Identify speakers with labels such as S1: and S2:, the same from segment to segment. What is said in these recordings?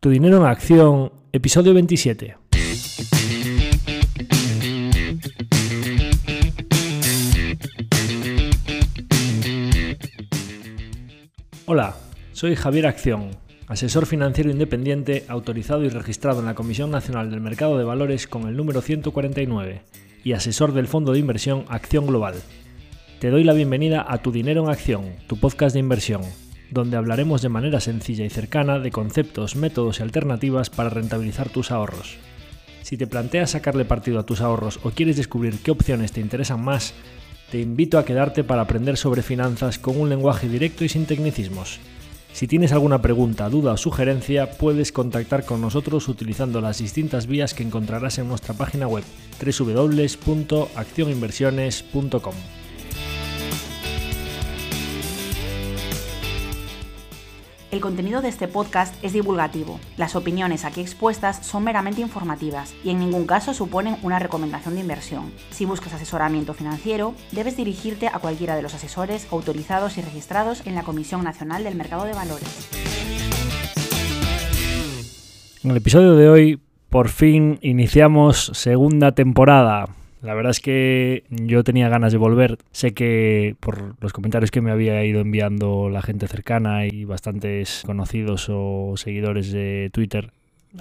S1: Tu dinero en acción, episodio 27. Hola, soy Javier Acción, asesor financiero independiente autorizado y registrado en la Comisión Nacional del Mercado de Valores con el número 149 y asesor del fondo de inversión Acción Global. Te doy la bienvenida a Tu Dinero en Acción, tu podcast de inversión donde hablaremos de manera sencilla y cercana de conceptos, métodos y alternativas para rentabilizar tus ahorros. Si te planteas sacarle partido a tus ahorros o quieres descubrir qué opciones te interesan más, te invito a quedarte para aprender sobre finanzas con un lenguaje directo y sin tecnicismos. Si tienes alguna pregunta, duda o sugerencia, puedes contactar con nosotros utilizando las distintas vías que encontrarás en nuestra página web www.accioninversiones.com.
S2: El contenido de este podcast es divulgativo. Las opiniones aquí expuestas son meramente informativas y en ningún caso suponen una recomendación de inversión. Si buscas asesoramiento financiero, debes dirigirte a cualquiera de los asesores autorizados y registrados en la Comisión Nacional del Mercado de Valores.
S1: En el episodio de hoy, por fin iniciamos segunda temporada. La verdad es que yo tenía ganas de volver. Sé que por los comentarios que me había ido enviando la gente cercana y bastantes conocidos o seguidores de Twitter,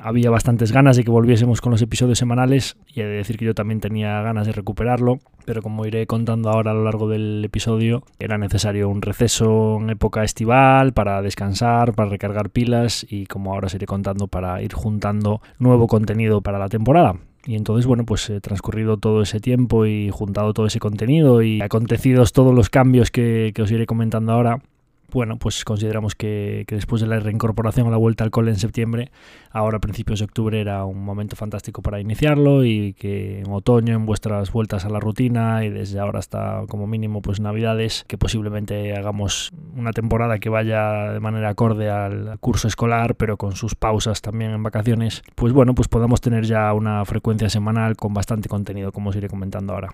S1: había bastantes ganas de que volviésemos con los episodios semanales y he de decir que yo también tenía ganas de recuperarlo, pero como iré contando ahora a lo largo del episodio, era necesario un receso en época estival para descansar, para recargar pilas y como ahora os iré contando para ir juntando nuevo contenido para la temporada. Y entonces, bueno, pues he transcurrido todo ese tiempo y juntado todo ese contenido y acontecidos todos los cambios que, que os iré comentando ahora, bueno, pues consideramos que, después de la reincorporación a la vuelta al cole en septiembre, ahora a principios de octubre era un momento fantástico para iniciarlo y que en otoño, en vuestras vueltas a la rutina y desde ahora hasta como mínimo pues navidades, que posiblemente hagamos una temporada que vaya de manera acorde al curso escolar, pero con sus pausas también en vacaciones, pues bueno, pues podamos tener ya una frecuencia semanal con bastante contenido, como os iré comentando ahora.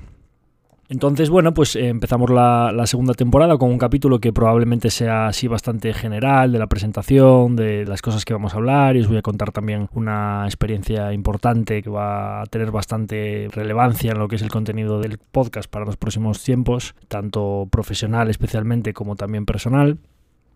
S1: Entonces, bueno, pues eh, empezamos la, segunda temporada con un capítulo que probablemente sea así bastante general de la presentación, de las cosas que vamos a hablar y os voy a contar también una experiencia importante que va a tener bastante relevancia en lo que es el contenido del podcast para los próximos tiempos, tanto profesional especialmente como también personal.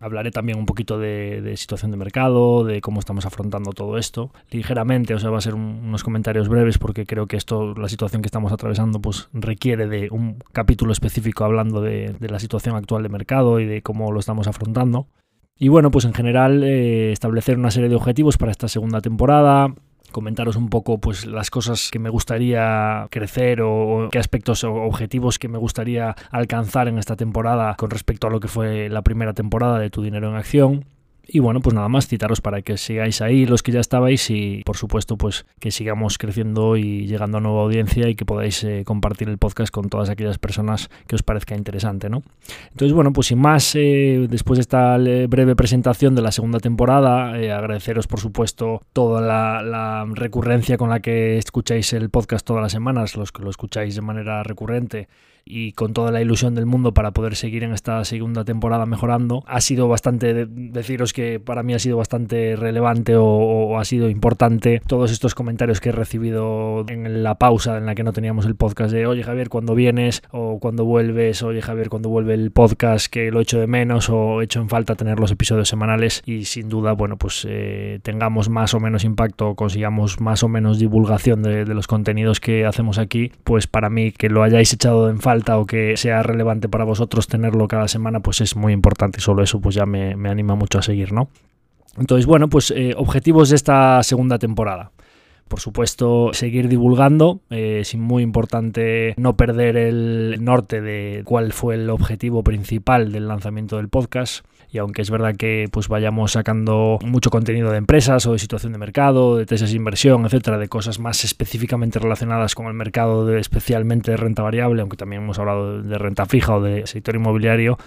S1: Hablaré también un poquito de, situación de mercado, de cómo estamos afrontando todo esto. Ligeramente, o sea, va a ser unos comentarios breves porque creo que esto, la situación que estamos atravesando, pues requiere de un capítulo específico hablando de, la situación actual de mercado y de cómo lo estamos afrontando. Y bueno, pues en general eh, establecer una serie de objetivos para esta segunda temporada, comentaros un poco pues las cosas que me gustaría crecer o, qué aspectos o objetivos que me gustaría alcanzar en esta temporada con respecto a lo que fue la primera temporada de Tu Dinero en Acción. Y bueno, pues nada más citaros para que sigáis ahí los que ya estabais y por supuesto pues que sigamos creciendo y llegando a nueva audiencia y que podáis eh, compartir el podcast con todas aquellas personas que os parezca interesante, ¿no? Entonces bueno, pues sin más, eh, después de esta eh, breve presentación de la segunda temporada, agradeceros por supuesto toda la, recurrencia con la que escucháis el podcast todas las semanas, los que lo escucháis de manera recurrente y con toda la ilusión del mundo para poder seguir en esta segunda temporada mejorando. Ha sido bastante, deciros que para mí ha sido bastante relevante o, ha sido importante todos estos comentarios que he recibido en la pausa en la que no teníamos el podcast de oye Javier, cuando vienes o cuando vuelves, oye Javier, cuando vuelve el podcast que lo echo de menos o echo en falta tener los episodios semanales y sin duda, bueno, pues eh, tengamos más o menos impacto, consigamos más o menos divulgación de, de los contenidos que hacemos aquí, pues para mí que lo hayáis echado en falta o que sea relevante para vosotros tenerlo cada semana, pues es muy importante y solo eso pues ya me, anima mucho a seguir, ¿no? Entonces, bueno, pues eh, objetivos de esta segunda temporada por supuesto, seguir divulgando. Eh, es muy importante no perder el norte de cuál fue el objetivo principal del lanzamiento del podcast y aunque es verdad que pues vayamos sacando mucho contenido de empresas o de situación de mercado, de tesis de inversión, etcétera, de cosas más específicamente relacionadas con el mercado, de, especialmente de renta variable, aunque también hemos hablado de renta fija o de sector inmobiliario,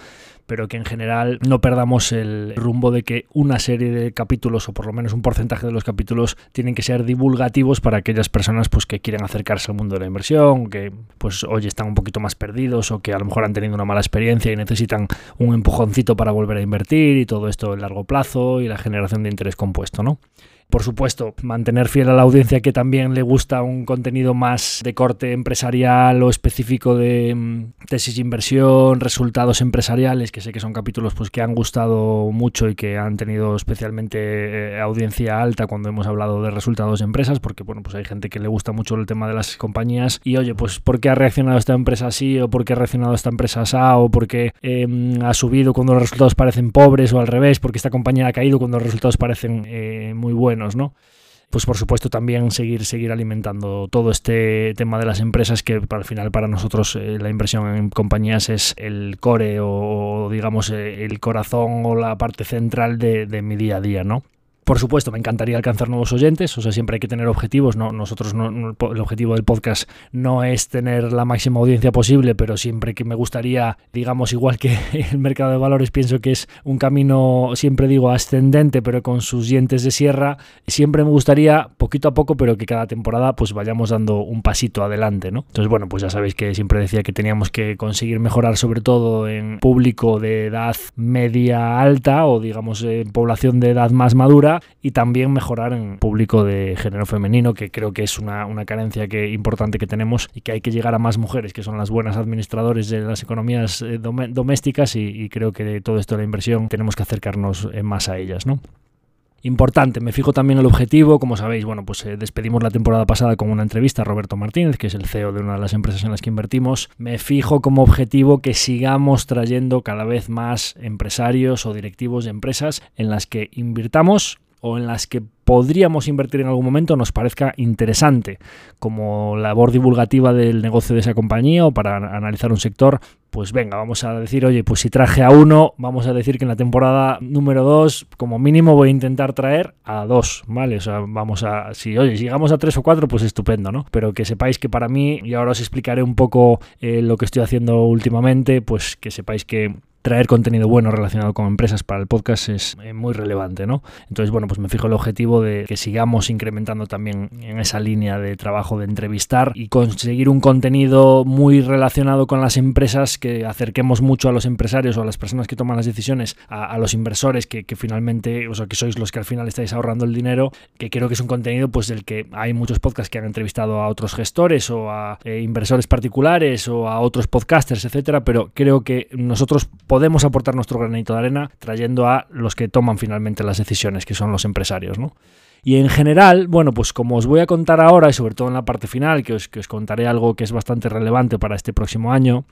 S1: pero que en general no perdamos el rumbo de que una serie de capítulos o por lo menos un porcentaje de los capítulos tienen que ser divulgativos para aquellas personas pues que quieren acercarse al mundo de la inversión, que pues hoy están un poquito más perdidos o que a lo mejor han tenido una mala experiencia y necesitan un empujoncito para volver a invertir y todo esto a largo plazo y la generación de interés compuesto, ¿no? Por supuesto, mantener fiel a la audiencia que también le gusta un contenido más de corte empresarial o específico de mm, tesis de inversión, resultados empresariales, que sé que son capítulos pues, que han gustado mucho y que han tenido especialmente eh, audiencia alta cuando hemos hablado de resultados de empresas, porque bueno, pues hay gente que le gusta mucho el tema de las compañías y oye, pues ¿por qué ha reaccionado esta empresa así o por qué ha reaccionado esta empresa así o por qué em, ha subido cuando los resultados parecen pobres o al revés, porque esta compañía ha caído cuando los resultados parecen eh, muy buenos? ¿No? Pues por supuesto también seguir, seguir alimentando todo este tema de las empresas que al final para nosotros eh, la inversión en compañías es el core o, digamos eh, el corazón o la parte central de, de mi día a día, ¿no? Por supuesto, me encantaría alcanzar nuevos oyentes, o sea, siempre hay que tener objetivos. No, nosotros, no, el objetivo del podcast no es tener la máxima audiencia posible, pero siempre que me gustaría, digamos, igual que el mercado de valores, pienso que es un camino, siempre digo, ascendente, pero con sus dientes de sierra. Siempre me gustaría, poquito a poco, pero que cada temporada pues vayamos dando un pasito adelante, ¿no? Entonces, bueno, pues ya sabéis que siempre decía que teníamos que conseguir mejorar, sobre todo en público de edad media alta o, digamos, en población de edad más madura y también mejorar en público de género femenino, que creo que es una, carencia que, importante que tenemos y que hay que llegar a más mujeres, que son las buenas administradores de las economías eh, domésticas y, creo que de todo esto de la inversión tenemos que acercarnos eh, más a ellas, ¿no? Importante, me fijo también el objetivo, como sabéis, bueno, pues eh, despedimos la temporada pasada con una entrevista a Roberto Martínez, que es el CEO de una de las empresas en las que invertimos. Me fijo como objetivo que sigamos trayendo cada vez más empresarios o directivos de empresas en las que invirtamos o en las que podríamos invertir en algún momento nos parezca interesante como labor divulgativa del negocio de esa compañía o para analizar un sector, pues venga, vamos a decir, oye, pues si traje a uno, vamos a decir que en la temporada número dos, como mínimo voy a intentar traer a dos, ¿vale? O sea, vamos a, si, oye, llegamos a tres o cuatro, pues estupendo, ¿no? Pero que sepáis que para mí, y ahora os explicaré un poco eh, lo que estoy haciendo últimamente, pues que sepáis que traer contenido bueno relacionado con empresas para el podcast es eh, muy relevante, ¿no? Entonces, bueno, pues me fijo el objetivo de que sigamos incrementando también en esa línea de trabajo de entrevistar y conseguir un contenido muy relacionado con las empresas que acerquemos mucho a los empresarios o a las personas que toman las decisiones, a, los inversores que, finalmente, o sea, que sois los que al final estáis ahorrando el dinero, que creo que es un contenido pues del que hay muchos podcasts que han entrevistado a otros gestores o a eh, inversores particulares o a otros podcasters, etcétera, pero creo que nosotros podemos aportar nuestro granito de arena trayendo a los que toman finalmente las decisiones, que son los empresarios, ¿no? Y en general, bueno, pues como os voy a contar ahora, y sobre todo en la parte final, que os, que os contaré algo que es bastante relevante para este próximo año,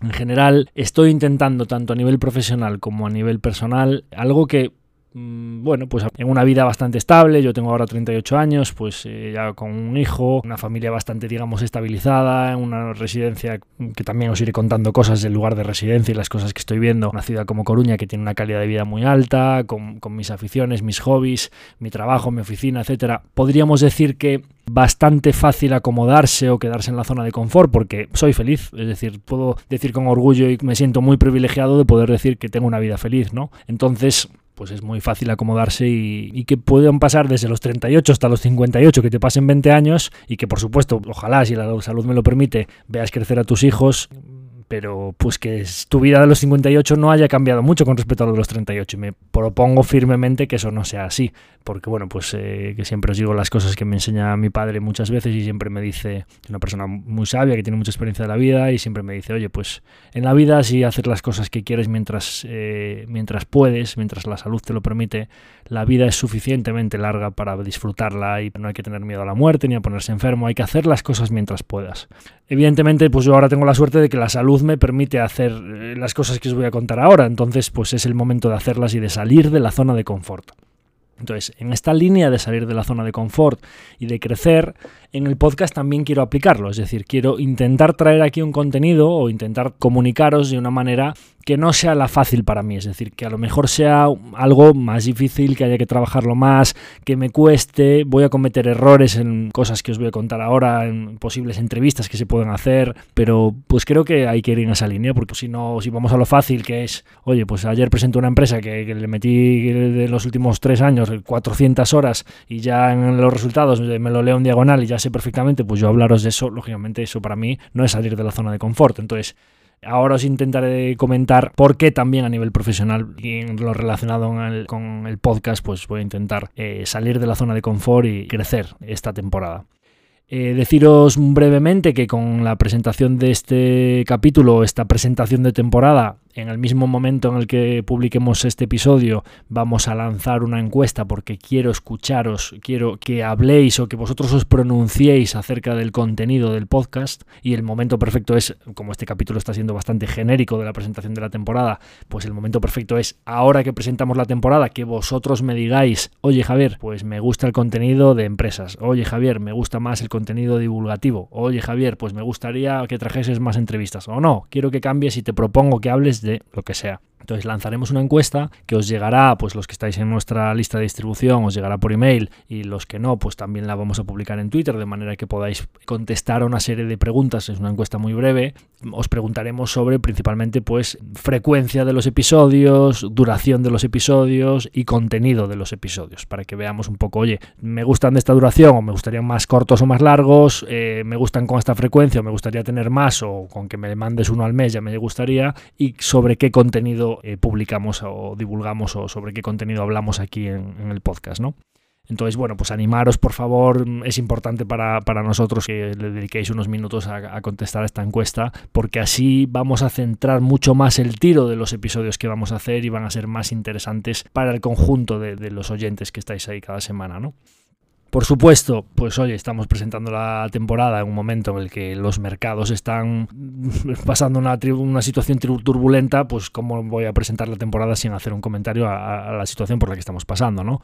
S1: en general estoy intentando, tanto a nivel profesional como a nivel personal, algo que bueno, pues en una vida bastante estable, yo tengo ahora 38 años, pues eh, ya con un hijo, una familia bastante, digamos, estabilizada, en una residencia que también os iré contando cosas del lugar de residencia y las cosas que estoy viendo, una ciudad como Coruña que tiene una calidad de vida muy alta, con, con mis aficiones, mis hobbies, mi trabajo, mi oficina, etcétera. Podríamos decir que bastante fácil acomodarse o quedarse en la zona de confort porque soy feliz, es decir, puedo decir con orgullo y me siento muy privilegiado de poder decir que tengo una vida feliz, ¿no? Entonces, pues es muy fácil acomodarse y, que puedan pasar desde los 38 hasta los 58, que te pasen 20 años y que por supuesto, ojalá si la salud me lo permite, veas crecer a tus hijos, pero pues que tu vida de los 58 no haya cambiado mucho con respecto a lo de los 38 y me propongo firmemente que eso no sea así, porque bueno, pues eh, que siempre os digo las cosas que me enseña mi padre muchas veces y siempre me dice, una persona muy sabia que tiene mucha experiencia de la vida y siempre me dice, oye, pues en la vida si hacer las cosas que quieres mientras, eh, mientras puedes, mientras la salud te lo permite, la vida es suficientemente larga para disfrutarla y no hay que tener miedo a la muerte ni a ponerse enfermo, hay que hacer las cosas mientras puedas. Evidentemente, pues yo ahora tengo la suerte de que la salud me permite hacer eh, las cosas que os voy a contar ahora, entonces pues es el momento de hacerlas y de salir de la zona de confort. Entonces, en esta línea de salir de la zona de confort y de crecer, en el podcast también quiero aplicarlo. Es decir, quiero intentar traer aquí un contenido o intentar comunicaros de una manera que no sea la fácil para mí, es decir, que a lo mejor sea algo más difícil, que haya que trabajarlo más, que me cueste, voy a cometer errores en cosas que os voy a contar ahora, en posibles entrevistas que se pueden hacer, pero pues creo que hay que ir en esa línea, porque si no, si vamos a lo fácil, que es, oye, pues ayer presento una empresa que, le metí de los últimos tres años 400 horas y ya en los resultados me lo leo en diagonal y ya sé perfectamente, pues yo hablaros de eso, lógicamente eso para mí no es salir de la zona de confort, entonces Ahora os intentaré comentar por qué también a nivel profesional y en lo relacionado con el, podcast, pues voy a intentar eh, salir de la zona de confort y crecer esta temporada. Eh, deciros brevemente que con la presentación de este capítulo, esta presentación de temporada, en el mismo momento en el que publiquemos este episodio vamos a lanzar una encuesta porque quiero escucharos, quiero que habléis o que vosotros os pronunciéis acerca del contenido del podcast. Y el momento perfecto es, como este capítulo está siendo bastante genérico de la presentación de la temporada, pues el momento perfecto es ahora que presentamos la temporada que vosotros me digáis, oye Javier, pues me gusta el contenido de empresas, oye Javier, me gusta más el contenido divulgativo, oye Javier, pues me gustaría que trajeses más entrevistas o no, quiero que cambies y te propongo que hables de lo que sea. Entonces lanzaremos una encuesta que os llegará, pues los que estáis en nuestra lista de distribución, os llegará por email y los que no, pues también la vamos a publicar en Twitter de manera que podáis contestar a una serie de preguntas. Es una encuesta muy breve. Os preguntaremos sobre principalmente pues frecuencia de los episodios, duración de los episodios y contenido de los episodios para que veamos un poco, oye, me gustan de esta duración o me gustarían más cortos o más largos, eh, me gustan con esta frecuencia o me gustaría tener más o con que me mandes uno al mes ya me gustaría y sobre qué contenido eh, publicamos o divulgamos o sobre qué contenido hablamos aquí en, el podcast, ¿no? Entonces, bueno, pues animaros, por favor. Es importante para, nosotros que le dediquéis unos minutos a, contestar a esta encuesta, porque así vamos a centrar mucho más el tiro de los episodios que vamos a hacer y van a ser más interesantes para el conjunto de, de los oyentes que estáis ahí cada semana, ¿no? Por supuesto, pues hoy estamos presentando la temporada en un momento en el que los mercados están pasando una, una situación turbulenta, pues cómo voy a presentar la temporada sin hacer un comentario a, a la situación por la que estamos pasando, ¿no?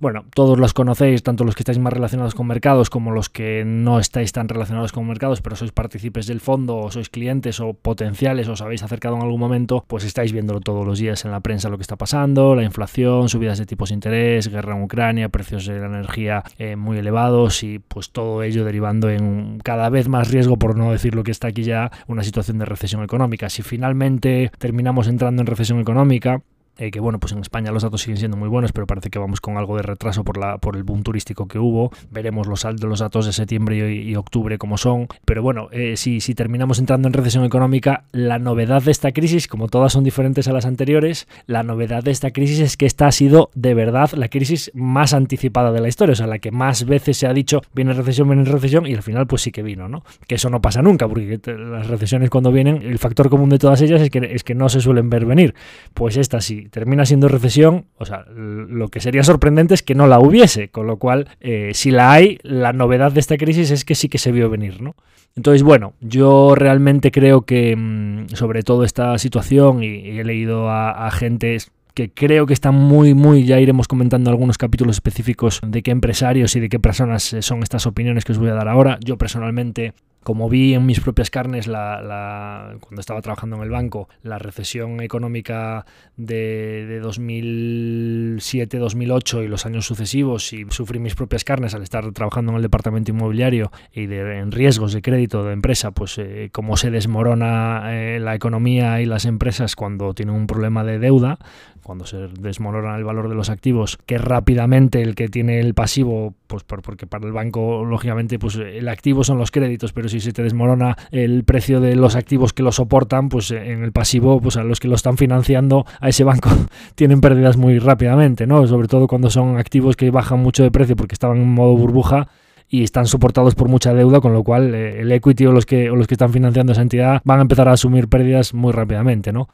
S1: Bueno, todos los conocéis, tanto los que estáis más relacionados con mercados como los que no estáis tan relacionados con mercados, pero sois partícipes del fondo, o sois clientes o potenciales, os habéis acercado en algún momento, pues estáis viéndolo todos los días en la prensa lo que está pasando, la inflación, subidas de tipos de interés, guerra en Ucrania, precios de la energía eh, muy elevados y pues todo ello derivando en cada vez más riesgo, por no decir lo que está aquí ya, una situación de recesión económica. Si finalmente terminamos entrando en recesión económica, eh, que bueno, pues en España los datos siguen siendo muy buenos, pero parece que vamos con algo de retraso por, la, por el boom turístico que hubo. Veremos los, los datos de septiembre y, octubre como son. Pero bueno, eh, si, si terminamos entrando en recesión económica, la novedad de esta crisis, como todas son diferentes a las anteriores, la novedad de esta crisis es que esta ha sido de verdad la crisis más anticipada de la historia, o sea, la que más veces se ha dicho viene recesión, viene recesión, y al final pues sí que vino, ¿no? Que eso no pasa nunca, porque las recesiones cuando vienen, el factor común de todas ellas es que, es que no se suelen ver venir. Pues esta sí termina siendo recesión, o sea, lo que sería sorprendente es que no la hubiese, con lo cual, eh, si la hay, la novedad de esta crisis es que sí que se vio venir, ¿no? Entonces, bueno, yo realmente creo que mm, sobre todo esta situación, y, he leído a, a gente que creo que están muy, muy, ya iremos comentando algunos capítulos específicos de qué empresarios y de qué personas eh, son estas opiniones que os voy a dar ahora. Yo personalmente como vi en mis propias carnes la, cuando estaba trabajando en el banco, la recesión económica de, de 2007-2008 y los años sucesivos y sufrí mis propias carnes al estar trabajando en el departamento inmobiliario y de, en riesgos de crédito de empresa, pues eh, cómo se desmorona eh, la economía y las empresas cuando tienen un problema de deuda, cuando se desmorona el valor de los activos, que rápidamente el que tiene el pasivo, pues porque para el banco lógicamente pues el activo son los créditos, pero si se te desmorona el precio de los activos que lo soportan, pues en el pasivo, pues a los que lo están financiando a ese banco tienen pérdidas muy rápidamente, ¿no? Sobre todo cuando son activos que bajan mucho de precio porque estaban en modo burbuja y están soportados por mucha deuda, con lo cual eh, el equity o los que o los que están financiando esa entidad van a empezar a asumir pérdidas muy rápidamente, ¿no?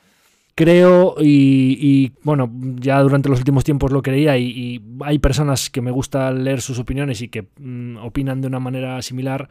S1: Creo y, bueno, ya durante los últimos tiempos lo creía y, hay personas que me gusta leer sus opiniones y que mm, opinan de una manera similar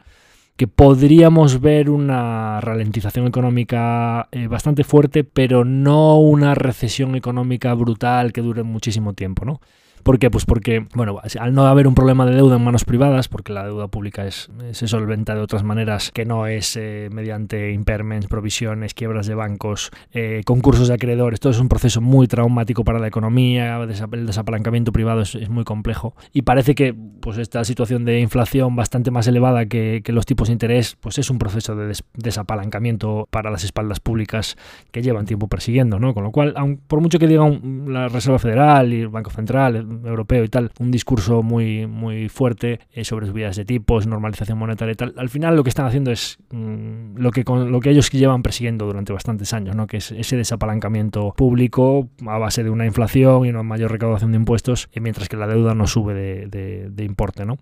S1: que podríamos ver una ralentización económica eh, bastante fuerte, pero no una recesión económica brutal que dure muchísimo tiempo, ¿no? ¿Por qué? Pues porque, bueno, al no haber un problema de deuda en manos privadas, porque la deuda pública es, se solventa de otras maneras que no es eh, mediante impairments, provisiones, quiebras de bancos, eh, concursos de acreedores, todo es un proceso muy traumático para la economía, el desapalancamiento privado es, muy complejo y parece que pues esta situación de inflación bastante más elevada que, los tipos de interés, pues es un proceso de desapalancamiento para las espaldas públicas que llevan tiempo persiguiendo, ¿no? Con lo cual, por mucho que digan la Reserva Federal y el Banco Central, Europeo y tal, un discurso muy, muy fuerte eh, sobre subidas de tipos, normalización monetaria y tal, al final lo que están haciendo es mm, lo, que, lo que ellos llevan persiguiendo durante bastantes años, ¿no? que es ese desapalancamiento público a base de una inflación y una mayor recaudación de impuestos, mientras que la deuda no sube de, importe. ¿no?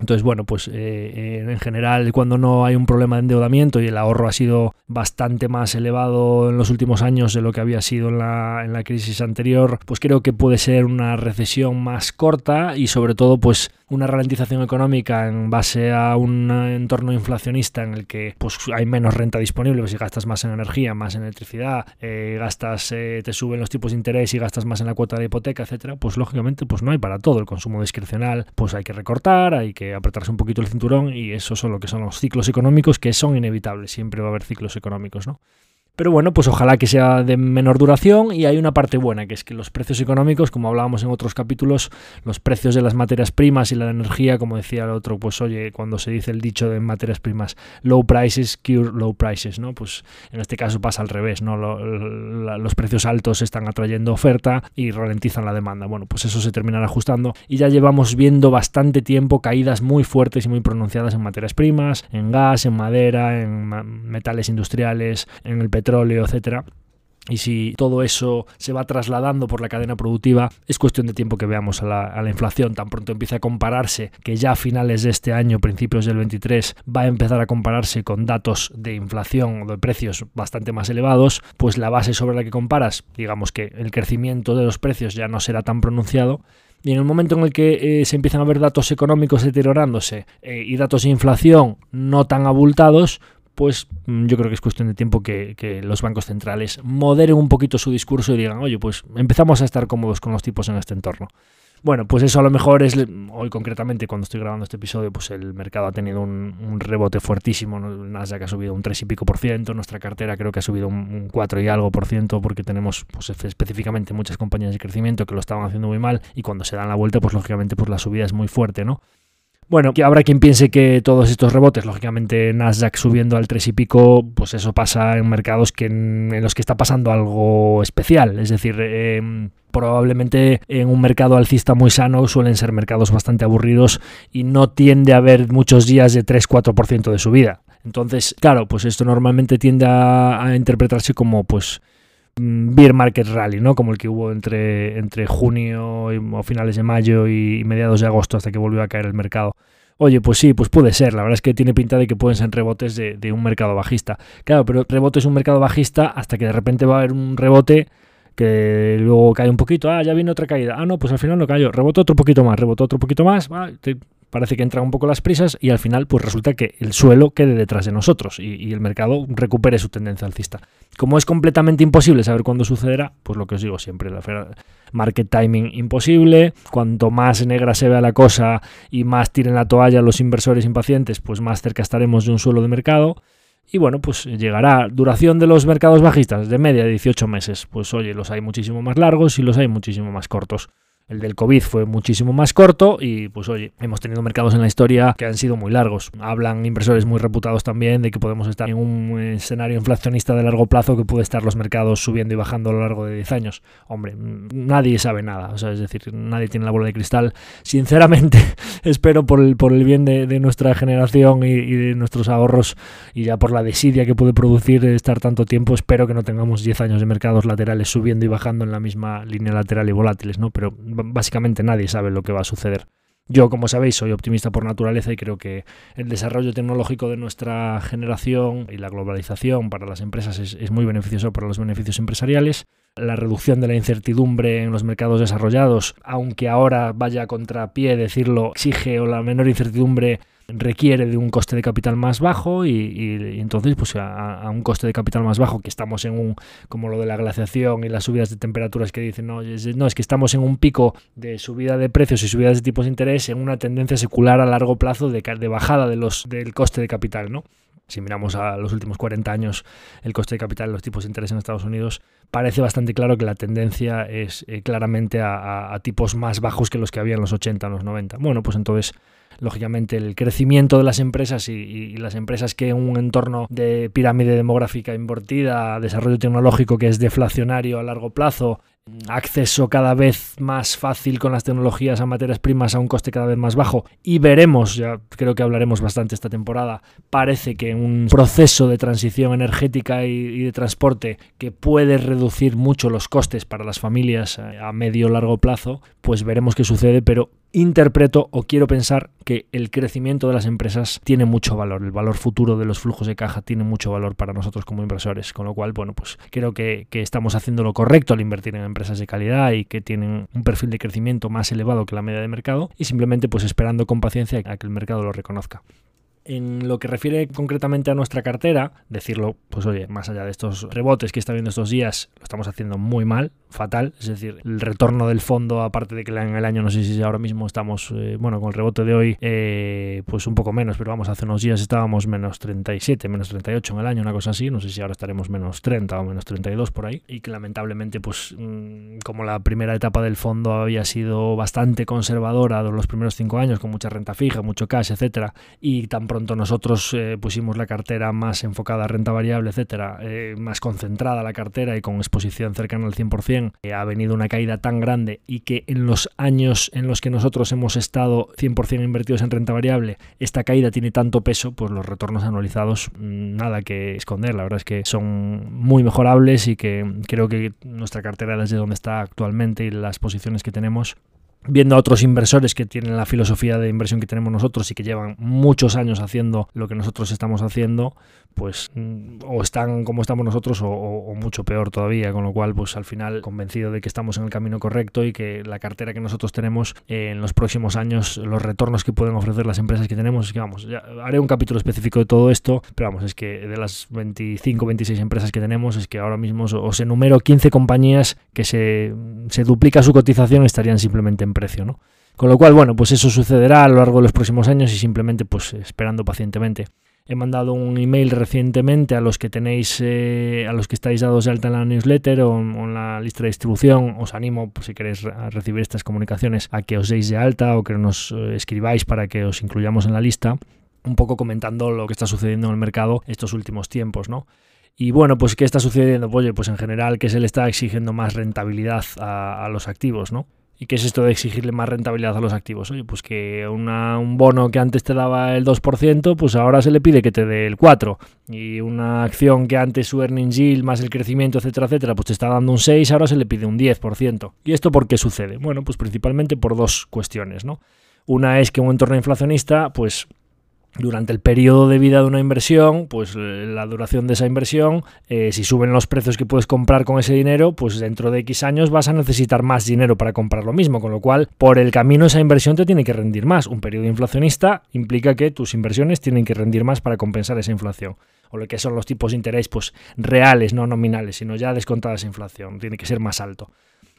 S1: Entonces, bueno, pues eh, eh, en general cuando no hay un problema de endeudamiento y el ahorro ha sido bastante más elevado en los últimos años de lo que había sido en la, en la crisis anterior, pues creo que puede ser una recesión más corta y sobre todo pues una ralentización económica en base a un entorno inflacionista en el que pues hay menos renta disponible, pues si gastas más en energía, más en electricidad, eh, gastas, eh, te suben los tipos de interés y gastas más en la cuota de hipoteca, etcétera, pues lógicamente pues no hay para todo. El consumo discrecional, pues hay que recortar, hay que apretarse un poquito el cinturón y eso son lo que son los ciclos económicos que son inevitables. Siempre va a haber ciclos económicos, ¿no? Pero bueno, pues ojalá que sea de menor duración y hay una parte buena, que es que los precios económicos, como hablábamos en otros capítulos, los precios de las materias primas y la energía, como decía el otro, pues oye, cuando se dice el dicho de materias primas, low prices cure low prices, ¿no? Pues en este caso pasa al revés, ¿no? los precios altos están atrayendo oferta y ralentizan la demanda. Bueno, pues eso se terminará ajustando y ya llevamos viendo bastante tiempo caídas muy fuertes y muy pronunciadas en materias primas, en gas, en madera, en metales industriales, en el petróleo petróleo, etcétera. Y si todo eso se va trasladando por la cadena productiva, es cuestión de tiempo que veamos a la, inflación. Tan pronto empieza a compararse, que ya a finales de este año, principios del 23, va a empezar a compararse con datos de inflación o de precios bastante más elevados, pues la base sobre la que comparas, digamos que el crecimiento de los precios ya no será tan pronunciado. Y en el momento en el que eh, se empiezan a ver datos económicos deteriorándose eh, y datos de inflación no tan abultados, pues mm, yo creo que es cuestión de tiempo que, los bancos centrales moderen un poquito su discurso y digan, oye, pues empezamos a estar cómodos con los tipos en este entorno. Bueno, pues eso a lo mejor es, hoy concretamente cuando estoy grabando este episodio, pues el mercado ha tenido un, rebote fuertísimo, Nasdaq ha subido un 3 y pico por ciento, nuestra cartera creo que ha subido un, 4 y algo por ciento porque tenemos pues, específicamente muchas compañías de crecimiento que lo estaban haciendo muy mal y cuando se dan la vuelta, pues lógicamente pues la subida es muy fuerte, ¿no? Bueno, que habrá quien piense que todos estos rebotes, lógicamente Nasdaq subiendo al 3 y pico, pues eso pasa en mercados que en, los que está pasando algo especial. Es decir, em, probablemente en un mercado alcista muy sano suelen ser mercados bastante aburridos y no tiende a haber muchos días de 3-4% de subida. Entonces, claro, pues esto normalmente tiende a, a interpretarse como pues beer market rally, ¿no? Como el que hubo entre, entre junio o finales de mayo y mediados de agosto hasta que volvió a caer el mercado. Oye, pues sí, pues puede ser. La verdad es que tiene pinta de que pueden ser rebotes de, un mercado bajista. Claro, pero rebote es un mercado bajista hasta que de repente va a haber un rebote que luego cae un poquito. Ah, ya viene otra caída. Ah, no, pues al final no cayó. Rebotó otro poquito más, rebotó otro poquito más. Ah, parece que entran un poco las prisas y al final pues resulta que el suelo quede detrás de nosotros y, el mercado recupere su tendencia alcista. Como es completamente imposible saber cuándo sucederá, pues lo que os digo siempre, la market timing imposible, cuanto más negra se vea la cosa y más tiren la toalla los inversores impacientes, pues más cerca estaremos de un suelo de mercado. Y bueno, pues llegará. Duración de los mercados bajistas, de media 18 meses. Pues oye, los hay muchísimo más largos y los hay muchísimo más cortos. El del COVID fue muchísimo más corto y pues oye, hemos tenido mercados en la historia que han sido muy largos. Hablan inversores muy reputados también de que podemos estar en un escenario inflacionista de largo plazo que puede estar los mercados subiendo y bajando a lo largo de 10 años. Hombre, nadie sabe nada, o sea, es decir, nadie tiene la bola de cristal. Sinceramente, espero por el, por el bien de, nuestra generación y, y, de nuestros ahorros y ya por la desidia que puede producir estar tanto tiempo, espero que no tengamos 10 años de mercados laterales subiendo y bajando en la misma línea lateral y volátiles, ¿no? Pero básicamente nadie sabe lo que va a suceder. Yo, como sabéis, soy optimista por naturaleza y creo que el desarrollo tecnológico de nuestra generación y la globalización para las empresas es, muy beneficioso para los beneficios empresariales. La reducción de la incertidumbre en los mercados desarrollados, aunque ahora vaya contra pie decirlo, exige o la menor incertidumbre requiere de un coste de capital más bajo y, entonces pues a, un coste de capital más bajo que estamos en un como lo de la glaciación y las subidas de temperaturas que dicen no es, no es que estamos en un pico de subida de precios y subidas de tipos de interés en una tendencia secular a largo plazo de, de bajada de los del coste de capital no si miramos a los últimos 40 años el coste de capital y los tipos de interés en Estados Unidos, parece bastante claro que la tendencia es eh, claramente a, tipos más bajos que los que había en los 80, en los 90. Bueno, pues entonces lógicamente el crecimiento de las empresas y, las empresas que en un entorno de pirámide demográfica invertida, desarrollo tecnológico que es deflacionario a largo plazo, acceso cada vez más fácil con las tecnologías a materias primas a un coste cada vez más bajo. Y veremos, ya creo que hablaremos bastante esta temporada, parece que un proceso de transición energética y, de transporte que puede reducir mucho los costes para las familias a medio o largo plazo, pues veremos qué sucede, pero interpreto o quiero pensar que el crecimiento de las empresas tiene mucho valor, el valor futuro de los flujos de caja tiene mucho valor para nosotros como inversores, con lo cual, bueno, pues creo que, estamos haciendo lo correcto al invertir en empresas de calidad y que tienen un perfil de crecimiento más elevado que la media de mercado y simplemente pues esperando con paciencia a que el mercado lo reconozca. En lo que refiere concretamente a nuestra cartera, decirlo, pues oye, más allá de estos rebotes que está viendo estos días, lo estamos haciendo muy mal, fatal. Es decir, el retorno del fondo, aparte de que en el año, no sé si ahora mismo estamos, eh, bueno, con el rebote de hoy, eh, pues un poco menos, pero vamos, hace unos días estábamos menos 37, menos 38 en el año, una cosa así. No sé si ahora estaremos menos 30 o menos 32 por ahí. Y que lamentablemente, pues mm, como la primera etapa del fondo había sido bastante conservadora de los primeros cinco años, con mucha renta fija, mucho cash, etcétera, y tan pronto nosotros eh, pusimos la cartera más enfocada a renta variable, etcétera, eh, más concentrada la cartera y con exposición cercana al 100%, eh, ha venido una caída tan grande y que en los años en los que nosotros hemos estado 100% invertidos en renta variable, esta caída tiene tanto peso, pues los retornos anualizados mm, nada que esconder, la verdad es que son muy mejorables y que creo que nuestra cartera desde donde está actualmente y las posiciones que tenemos viendo a otros inversores que tienen la filosofía de inversión que tenemos nosotros y que llevan muchos años haciendo lo que nosotros estamos haciendo, pues o están como estamos nosotros o, mucho peor todavía, con lo cual pues al final convencido de que estamos en el camino correcto y que la cartera que nosotros tenemos eh, en los próximos años, los retornos que pueden ofrecer las empresas que tenemos, es que vamos, ya haré un capítulo específico de todo esto, pero vamos, es que de las 25, 26 empresas que tenemos, es que ahora mismo os enumero 15 compañías que se, se duplica su cotización estarían simplemente en precio, ¿no? Con lo cual, bueno, pues eso sucederá a lo largo de los próximos años y simplemente pues esperando pacientemente. He mandado un email recientemente a los que tenéis, eh, a los que estáis dados de alta en la newsletter o, en la lista de distribución. Os animo, pues, si queréis recibir estas comunicaciones, a que os deis de alta o que nos eh, escribáis para que os incluyamos en la lista. Un poco comentando lo que está sucediendo en el mercado estos últimos tiempos, ¿no? Y bueno, pues ¿qué está sucediendo? Pues, pues en general que se le está exigiendo más rentabilidad a, a los activos, ¿no? ¿Y qué es esto de exigirle más rentabilidad a los activos? Oye, pues que un bono que antes te daba el 2%, pues ahora se le pide que te dé el 4%. Y una acción que antes su earnings yield más el crecimiento, etcétera, etcétera, pues te está dando un 6%, ahora se le pide un 10%. ¿Y esto por qué sucede? Bueno, pues principalmente por dos cuestiones, ¿no? Una es que un entorno inflacionista, pues durante el periodo de vida de una inversión, pues eh, la duración de esa inversión, eh, si suben los precios que puedes comprar con ese dinero, pues dentro de X años vas a necesitar más dinero para comprar lo mismo, con lo cual por el camino esa inversión te tiene que rendir más. Un periodo inflacionista implica que tus inversiones tienen que rendir más para compensar esa inflación. O lo que son los tipos de interés pues reales, no nominales, sino ya descontada esa inflación, tiene que ser más alto.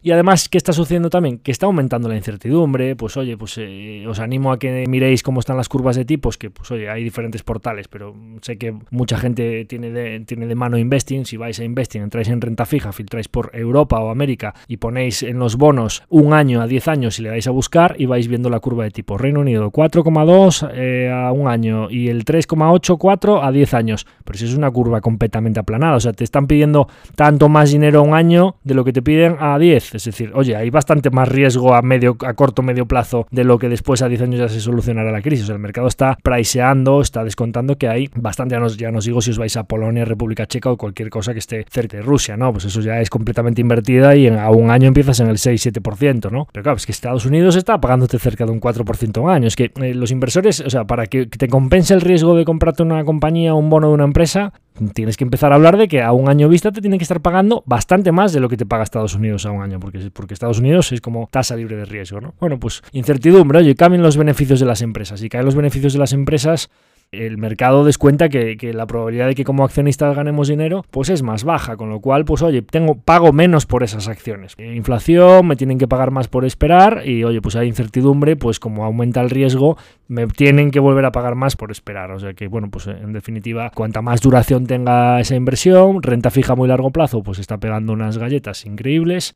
S1: Y además, ¿qué está sucediendo también? Que está aumentando la incertidumbre, pues oye, pues eh, os animo a que miréis cómo están las curvas de tipos, que pues oye, hay diferentes portales, pero sé que mucha gente tiene de, tiene de mano investing, si vais a investing, entráis en renta fija, filtráis por Europa o América y ponéis en los bonos un año a 10 años y le dais a buscar y vais viendo la curva de tipo. Reino Unido 4,2 eh, a un año y el 3,8, 4 a 10 años, pero si es una curva completamente aplanada, o sea, te están pidiendo tanto más dinero a un año de lo que te piden a 10 es decir, oye, hay bastante más riesgo a medio, a corto medio plazo de lo que después a 10 años ya se solucionará la crisis. el mercado está priceando, está descontando que hay bastante, ya nos, ya nos digo si os vais a Polonia, República Checa o cualquier cosa que esté cerca de Rusia, ¿no? Pues eso ya es completamente invertida y a un año empiezas en el 6-7%, ¿no? Pero claro, es que Estados Unidos está pagándote cerca de un 4% un año. Es que eh, los inversores, o sea, para que te compense el riesgo de comprarte una compañía o un bono de una empresa, tienes que empezar a hablar de que a un año vista te tienen que estar pagando bastante más de lo que te paga Estados Unidos a un año, porque, Estados Unidos es como tasa libre de riesgo, ¿no? Bueno, pues incertidumbre, oye, cambien los beneficios de las empresas. Y caen los beneficios de las empresas, el mercado descuenta que, que, la probabilidad de que como accionistas ganemos dinero pues es más baja, con lo cual pues oye, tengo pago menos por esas acciones. Eh, inflación, me tienen que pagar más por esperar y oye, pues hay incertidumbre, pues como aumenta el riesgo, me tienen que volver a pagar más por esperar. O sea que bueno, pues en definitiva, cuanta más duración tenga esa inversión, renta fija a muy largo plazo, pues está pegando unas galletas increíbles.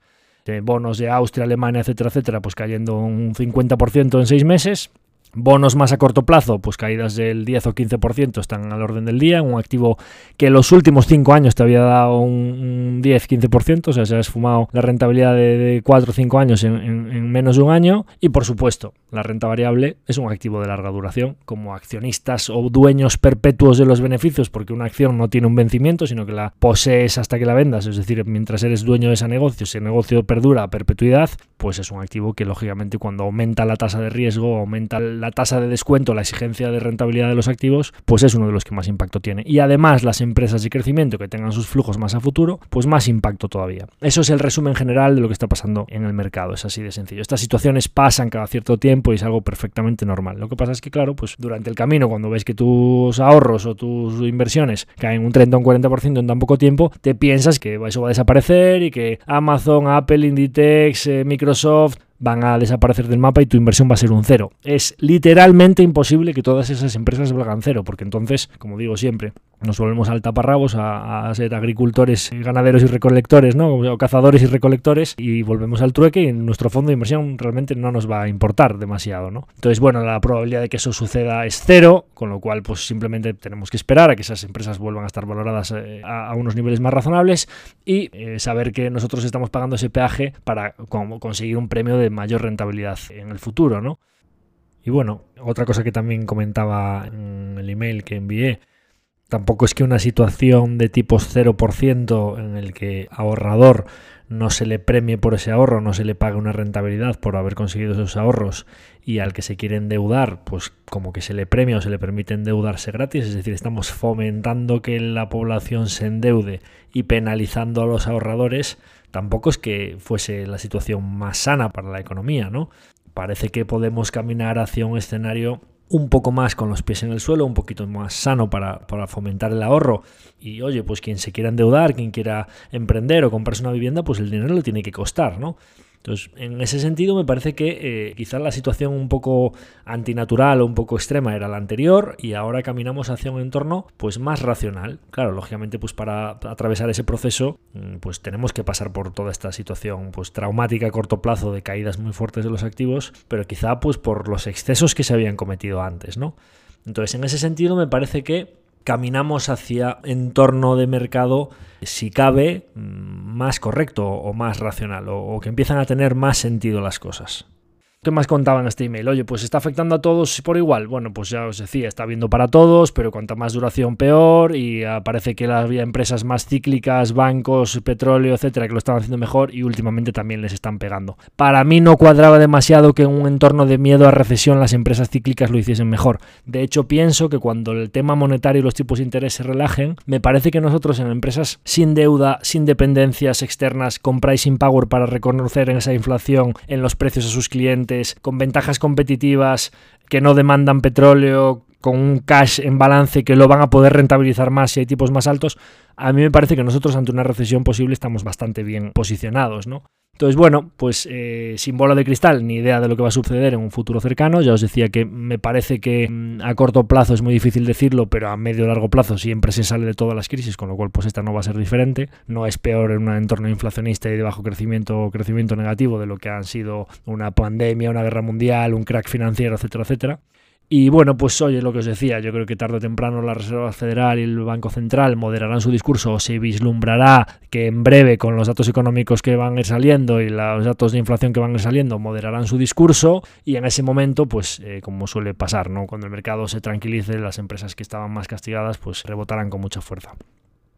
S1: bonos de Austria, Alemania, etcétera, etcétera, pues cayendo un 50% en seis meses Bonos más a corto plazo, pues caídas del 10 o 15% están al orden del día. Un activo que en los últimos 5 años te había dado un 10-15%, o sea, se ha esfumado la rentabilidad de, 4 o 5 años en, menos de un año. Y por supuesto, la renta variable es un activo de larga duración, como accionistas o dueños perpetuos de los beneficios, porque una acción no tiene un vencimiento, sino que la posees hasta que la vendas. Es decir, mientras eres dueño de ese negocio, ese negocio perdura a perpetuidad, pues es un activo que lógicamente cuando aumenta la tasa de riesgo, aumenta la la tasa de descuento, la exigencia de rentabilidad de los activos, pues es uno de los que más impacto tiene. Y además las empresas de crecimiento que tengan sus flujos más a futuro, pues más impacto todavía. Eso es el resumen general de lo que está pasando en el mercado, es así de sencillo. Estas situaciones pasan cada cierto tiempo y es algo perfectamente normal. Lo que pasa es que, claro, pues durante el camino, cuando ves que tus ahorros o tus inversiones caen un 30 o un 40% en tan poco tiempo, te piensas que eso va a desaparecer y que Amazon, Apple, Inditex, eh, Microsoft, van a desaparecer del mapa y tu inversión va a ser un cero. Es literalmente imposible que todas esas empresas valgan cero, porque entonces, como digo siempre, nos volvemos al taparrabos a, ser agricultores, ganaderos y recolectores, ¿no? O cazadores y recolectores y volvemos al trueque y nuestro fondo de inversión realmente no nos va a importar demasiado, ¿no? Entonces, bueno, la probabilidad de que eso suceda es cero, con lo cual pues simplemente tenemos que esperar a que esas empresas vuelvan a estar valoradas eh, a, unos niveles más razonables y eh, saber que nosotros estamos pagando ese peaje para conseguir un premio de mayor rentabilidad en el futuro, ¿no? Y bueno, otra cosa que también comentaba en el email que envié, tampoco es que una situación de tipo 0% en el que ahorrador no se le premie por ese ahorro, no se le pague una rentabilidad por haber conseguido esos ahorros y al que se quiere endeudar, pues como que se le premia o se le permite endeudarse gratis, es decir, estamos fomentando que la población se endeude y penalizando a los ahorradores, tampoco es que fuese la situación más sana para la economía, ¿no? Parece que podemos caminar hacia un escenario un poco más con los pies en el suelo, un poquito más sano para, fomentar el ahorro. Y oye, pues quien se quiera endeudar, quien quiera emprender o comprarse una vivienda, pues el dinero le tiene que costar, ¿no? Entonces, en ese sentido me parece que eh, quizás la situación un poco antinatural o un poco extrema era la anterior y ahora caminamos hacia un entorno pues más racional. Claro, lógicamente pues para atravesar ese proceso mm, pues tenemos que pasar por toda esta situación pues traumática a corto plazo de caídas muy fuertes de los activos, pero quizá pues por los excesos que se habían cometido antes, ¿no? Entonces, en ese sentido me parece que caminamos hacia entorno de mercado, si cabe, mm, más correcto o más racional, o, que empiezan a tener más sentido las cosas. ¿Qué más contaban en este email? Oye, pues está afectando a todos por igual. Bueno, pues ya os decía, está viendo para todos, pero cuanta más duración peor y parece que había empresas más cíclicas, bancos, petróleo, etcétera, que lo estaban haciendo mejor y últimamente también les están pegando. Para mí no cuadraba demasiado que en un entorno de miedo a recesión las empresas cíclicas lo hiciesen mejor. De hecho, pienso que cuando el tema monetario y los tipos de interés se relajen, me parece que nosotros en empresas sin deuda, sin dependencias externas, con pricing power para reconocer esa inflación en los precios a sus clientes, con ventajas competitivas, que no demandan petróleo, con un cash en balance que lo van a poder rentabilizar más si hay tipos más altos, a mí me parece que nosotros ante una recesión posible estamos bastante bien posicionados, ¿no? Entonces, bueno, pues eh, sin bola de cristal, ni idea de lo que va a suceder en un futuro cercano. Ya os decía que me parece que mm, a corto plazo es muy difícil decirlo, pero a medio o largo plazo siempre se sale de todas las crisis, con lo cual pues esta no va a ser diferente. No es peor en un entorno inflacionista y de bajo crecimiento o crecimiento negativo de lo que han sido una pandemia, una guerra mundial, un crack financiero, etcétera, etcétera. Y bueno, pues oye, lo que os decía, yo creo que tarde o temprano la Reserva Federal y el Banco Central moderarán su discurso o se vislumbrará que en breve con los datos económicos que van a ir saliendo y los datos de inflación que van a ir saliendo moderarán su discurso y en ese momento, pues eh, como suele pasar, ¿no? Cuando el mercado se tranquilice, las empresas que estaban más castigadas pues rebotarán con mucha fuerza.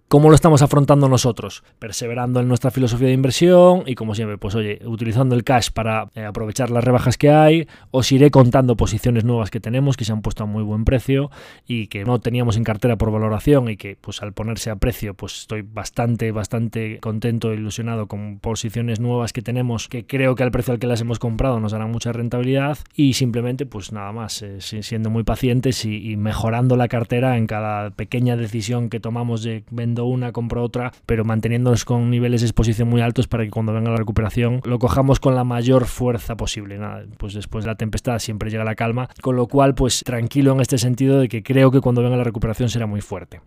S1: ¿Cómo lo estamos afrontando nosotros? Perseverando en nuestra filosofía de inversión y como siempre, pues oye, utilizando el cash para eh, aprovechar las rebajas que hay, os iré contando posiciones nuevas que tenemos que se han puesto a muy buen precio y que no teníamos en cartera por valoración y que pues al ponerse a precio pues estoy bastante, bastante contento e ilusionado con posiciones nuevas que tenemos que creo que al precio al que las hemos comprado nos darán mucha rentabilidad y simplemente pues nada más, eh, siendo muy pacientes y, y mejorando la cartera en cada pequeña decisión que tomamos de vender una, compro otra, pero manteniéndonos con niveles de exposición muy altos para que cuando venga la recuperación lo cojamos con la mayor fuerza posible. Nada, pues después de la tempestad siempre llega la calma, con lo cual pues tranquilo en este sentido de que creo que cuando venga la recuperación será muy fuerte.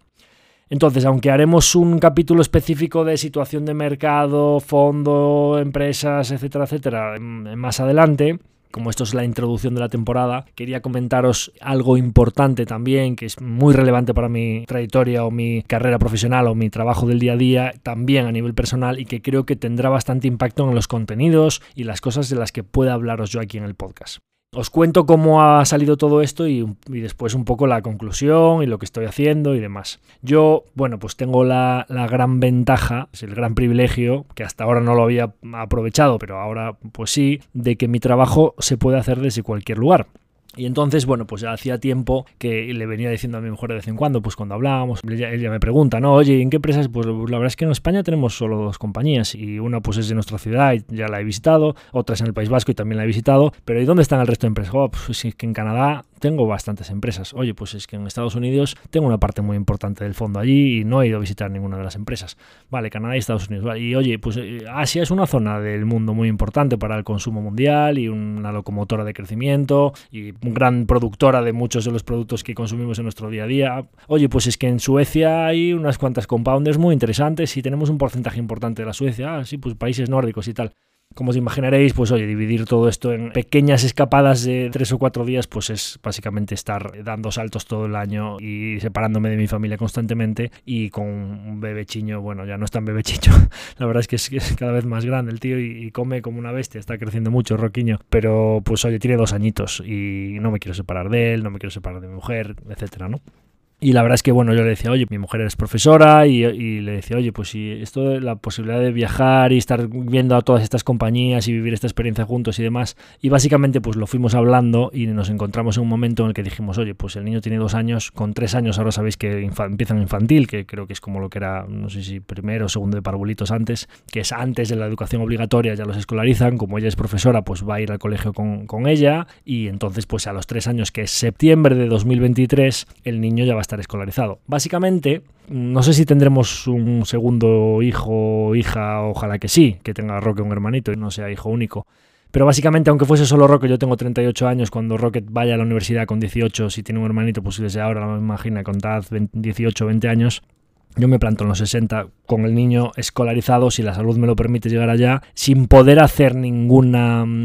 S1: Entonces, aunque haremos un capítulo específico de situación de mercado, fondo, empresas, etcétera, etcétera, más adelante, como esto es la introducción de la temporada, quería comentaros algo importante también, que es muy relevante para mi trayectoria o mi carrera profesional o mi trabajo del día a día, también a nivel personal y que creo que tendrá bastante impacto en los contenidos y las cosas de las que pueda hablaros yo aquí en el podcast. Os cuento cómo ha salido todo esto y, después un poco la conclusión y lo que estoy haciendo y demás. Yo, bueno, pues tengo la, la, gran ventaja, es el gran privilegio, que hasta ahora no lo había aprovechado, pero ahora pues sí, de que mi trabajo se puede hacer desde cualquier lugar. Y entonces, bueno, pues ya hacía tiempo que le venía diciendo a mi mujer de vez en cuando, pues cuando hablábamos, ella, ella me pregunta, ¿no? Oye, ¿en qué empresas? Pues la verdad es que en España tenemos solo dos compañías y una pues es de nuestra ciudad y ya la he visitado, otra es en el País Vasco y también la he visitado, pero ¿y dónde están el resto de empresas? Oh, pues es que en Canadá tengo bastantes empresas. Oye, pues es que en Estados Unidos tengo una parte muy importante del fondo allí y no he ido a visitar ninguna de las empresas. Vale, Canadá y Estados Unidos. Vale. Y oye, pues Asia es una zona del mundo muy importante para el consumo mundial y una locomotora de crecimiento y gran productora de muchos de los productos que consumimos en nuestro día a día. Oye, pues es que en Suecia hay unas cuantas compounders muy interesantes y tenemos un porcentaje importante de la Suecia. Ah, sí, pues países nórdicos y tal. Como os imaginaréis, pues oye, dividir todo esto en pequeñas escapadas de tres o cuatro días, pues es básicamente estar dando saltos todo el año y separándome de mi familia constantemente y con un bebé chiño, bueno, ya no es tan bebé chiño, la verdad es que, es cada vez más grande el tío y, come como una bestia, está creciendo mucho, Roquiño, pero pues oye, tiene dos añitos y no me quiero separar de él, no me quiero separar de mi mujer, etcétera, ¿no? Y la verdad es que, bueno, yo le decía, oye, mi mujer es profesora y, le decía, oye, pues si esto la posibilidad de viajar y estar viendo a todas estas compañías y vivir esta experiencia juntos y demás. Y básicamente, pues lo fuimos hablando y nos encontramos en un momento en el que dijimos, oye, pues el niño tiene dos años, con tres años ahora sabéis que infa empiezan infantil, que creo que es como lo que era, no sé si primero o segundo de parvulitos antes, que es antes de la educación obligatoria, ya los escolarizan, como ella es profesora, pues va a ir al colegio con, con ella y entonces, pues a los tres años, que es septiembre de 2023, el niño ya va a estar escolarizado. Básicamente, no sé si tendremos un segundo hijo o hija, ojalá que sí, que tenga Roque un hermanito y no sea hijo único. Pero básicamente, aunque fuese solo Roque, yo tengo 38 años, cuando Rocket vaya a la universidad con 18, si tiene un hermanito, pues desde ahora, me imagina, con 18 o 20 años, yo me planto en los 60 con el niño escolarizado, si la salud me lo permite llegar allá, sin poder hacer ningún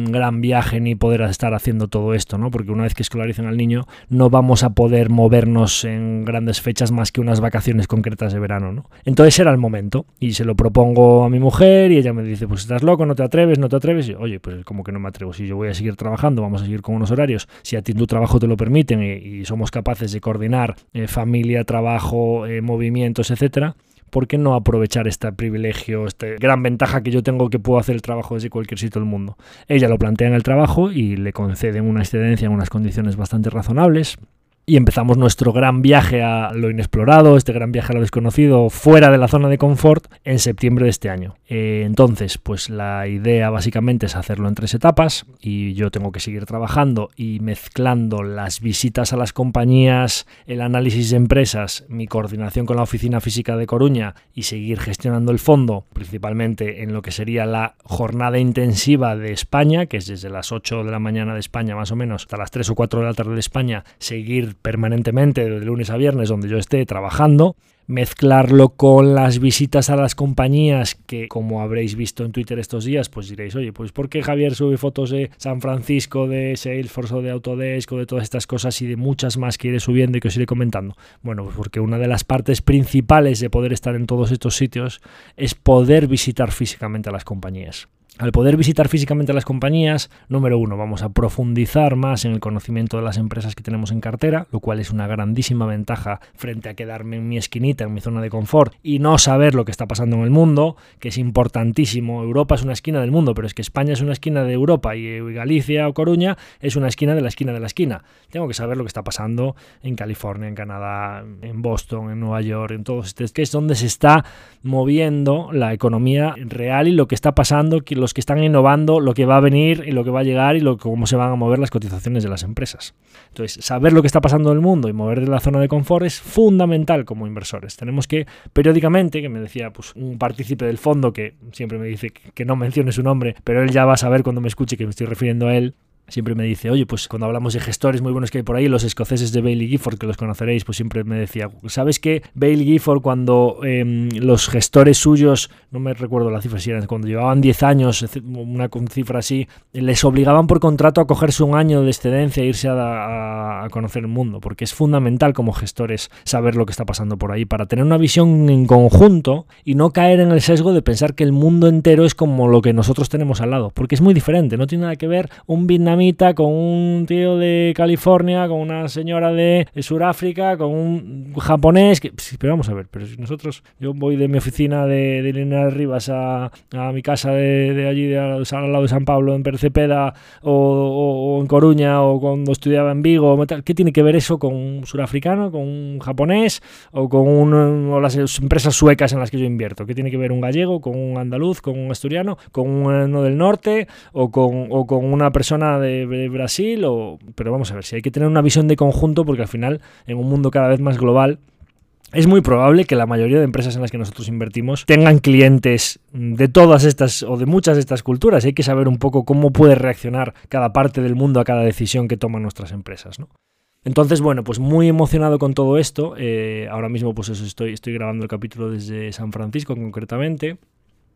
S1: gran viaje ni poder estar haciendo todo esto, ¿no? Porque una vez que escolaricen al niño, no vamos a poder movernos en grandes fechas más que unas vacaciones concretas de verano, ¿no? Entonces era el momento y se lo propongo a mi mujer y ella me dice, pues estás loco, no te atreves, no te atreves. Y, Oye, pues como que no me atrevo, si yo voy a seguir trabajando, vamos a seguir con unos horarios, si a ti tu trabajo te lo permiten y, somos capaces de coordinar eh, familia, trabajo, eh, movimientos, etcétera, ¿por qué no aprovechar este privilegio, esta gran ventaja que yo tengo que puedo hacer el trabajo desde cualquier sitio del mundo? Ella lo plantea en el trabajo y le conceden una excedencia en unas condiciones bastante razonables. Y empezamos nuestro gran viaje a lo inexplorado, este gran viaje a lo desconocido, fuera de la zona de confort, en septiembre de este año. Eh, entonces, pues la idea básicamente es hacerlo en tres etapas y yo tengo que seguir trabajando y mezclando las visitas a las compañías, el análisis de empresas, mi coordinación con la oficina física de Coruña y seguir gestionando el fondo, principalmente en lo que sería la jornada intensiva de España, que es desde las 8 de la mañana de España más o menos hasta las 3 o 4 de la tarde de España, seguir permanentemente de lunes a viernes donde yo esté trabajando, mezclarlo con las visitas a las compañías que como habréis visto en Twitter estos días, pues diréis, oye, pues ¿por qué Javier sube fotos de San Francisco, de Salesforce o de Autodesk o de todas estas cosas y de muchas más que iré subiendo y que os iré comentando? Bueno, pues porque una de las partes principales de poder estar en todos estos sitios es poder visitar físicamente a las compañías. Al poder visitar físicamente las compañías, número uno, vamos a profundizar más en el conocimiento de las empresas que tenemos en cartera, lo cual es una grandísima ventaja frente a quedarme en mi esquinita, en mi zona de confort y no saber lo que está pasando en el mundo, que es importantísimo. Europa es una esquina del mundo, pero es que España es una esquina de Europa y Galicia o Coruña es una esquina de la esquina de la esquina. Tengo que saber lo que está pasando en California, en Canadá, en Boston, en Nueva York, en todos estos, que es donde se está moviendo la economía real y lo que está pasando, los que están innovando, lo que va a venir y lo que va a llegar y lo, cómo se van a mover las cotizaciones de las empresas. Entonces, saber lo que está pasando en el mundo y mover de la zona de confort es fundamental como inversores. Tenemos que periódicamente, que me decía pues, un partícipe del fondo que siempre me dice que no mencione su nombre, pero él ya va a saber cuando me escuche que me estoy refiriendo a él, siempre me dice, oye, pues cuando hablamos de gestores muy buenos que hay por ahí, los escoceses de Bailey Gifford, que los conoceréis, pues siempre me decía, ¿sabes que Bailey Gifford cuando em, los gestores suyos, no me recuerdo la cifra si eran, cuando llevaban 10 años, una cifra así, les obligaban por contrato a cogerse un año de excedencia e irse a, a conocer el mundo, porque es fundamental como gestores saber lo que está pasando por ahí, para tener una visión en conjunto y no caer en el sesgo de pensar que el mundo entero es como lo que nosotros tenemos al lado, porque es muy diferente, no tiene nada que ver un Vietnam con un tío de California, con una señora de Sudáfrica, con un japonés. Pero vamos a ver, pero si nosotros, yo voy de mi oficina de, de Rivas a, mi casa de, allí, de, al lado de San Pablo, en Percepeda, o, en Coruña, o cuando estudiaba en Vigo, ¿qué tiene que ver eso con un surafricano, con un japonés, o con un, las empresas suecas en las que yo invierto? ¿Qué tiene que ver un gallego, con un andaluz, con un asturiano, con uno del norte, o con una persona de de, Brasil, o, pero vamos a ver, si hay que tener una visión de conjunto porque al final en un mundo cada vez más global es muy probable que la mayoría de empresas en las que nosotros invertimos tengan clientes de todas estas o de muchas de estas culturas. Hay que saber un poco cómo puede reaccionar cada parte del mundo a cada decisión que toman nuestras empresas, ¿no? Entonces, bueno, pues muy emocionado con todo esto. Eh, ahora mismo, pues eso, estoy, estoy grabando el capítulo desde San Francisco concretamente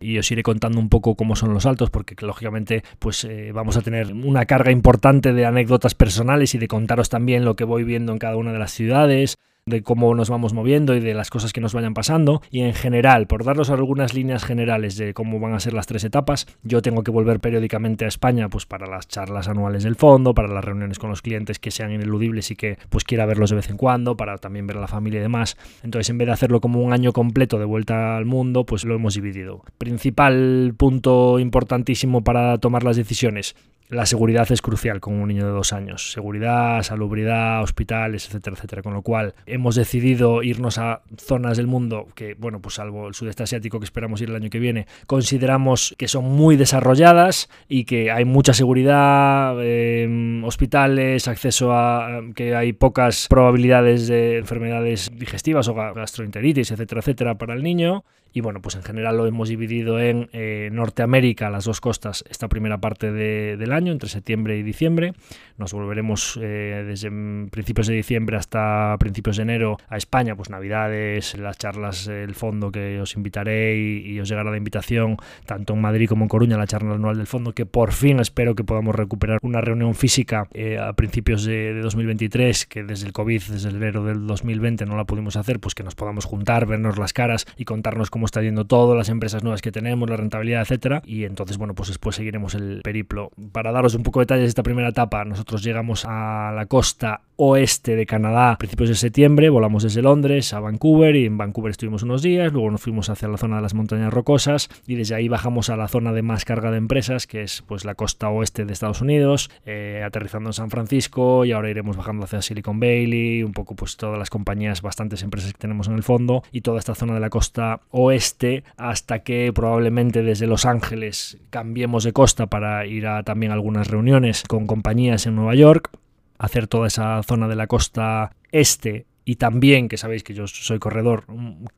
S1: y os iré contando un poco cómo son los saltos porque lógicamente pues eh, vamos a tener una carga importante de anécdotas personales y de contaros también lo que voy viendo en cada una de las ciudades de cómo nos vamos moviendo y de las cosas que nos vayan pasando. Y en general, por daros algunas líneas generales de cómo van a ser las tres etapas, yo tengo que volver periódicamente a España pues para las charlas anuales del fondo, para las reuniones con los clientes que sean ineludibles y que pues quiera verlos de vez en cuando, para también ver a la familia y demás. Entonces, en vez de hacerlo como un año completo de vuelta al mundo, pues lo hemos dividido. Principal punto importantísimo para tomar las decisiones, la seguridad es crucial con un niño de dos años. Seguridad, salubridad, hospitales, etcétera, etcétera. Con lo cual hemos decidido irnos a zonas del mundo que, bueno, pues salvo el sudeste asiático que esperamos ir el año que viene, consideramos que son muy desarrolladas y que hay mucha seguridad, eh, hospitales, acceso a que hay pocas probabilidades de enfermedades digestivas o gastroenteritis, etcétera, etcétera, para el niño. Y bueno, pues en general lo hemos dividido en eh, Norteamérica, las dos costas, esta primera parte de, del año, entre septiembre y diciembre. Nos volveremos eh, desde principios de diciembre hasta principios de enero a España, pues Navidades, las charlas, el fondo que os invitaré y, os llegará la invitación tanto en Madrid como en Coruña, la charla anual del fondo, que por fin espero que podamos recuperar una reunión física eh, a principios de, de 2023, que desde el COVID, desde el enero del 2020 no la pudimos hacer, pues que nos podamos juntar, vernos las caras y contarnos cómo cómo está yendo todo, las empresas nuevas que tenemos, la rentabilidad, etcétera. Y entonces, bueno, pues después seguiremos el periplo. Para daros un poco de detalles de esta primera etapa, nosotros llegamos a la costa oeste de Canadá. A principios de septiembre, volamos desde Londres a Vancouver y en Vancouver estuvimos unos días, luego nos fuimos hacia la zona de las montañas rocosas y desde ahí bajamos a la zona de más carga de empresas, que es pues la costa oeste de Estados Unidos, eh, aterrizando en San Francisco y ahora iremos bajando hacia Silicon Valley, un poco pues todas las compañías, bastantes empresas que tenemos en el fondo y toda esta zona de la costa oeste hasta que probablemente desde Los Ángeles cambiemos de costa para ir a también algunas reuniones con compañías en Nueva York hacer toda esa zona de la costa este y también, que sabéis que yo soy corredor,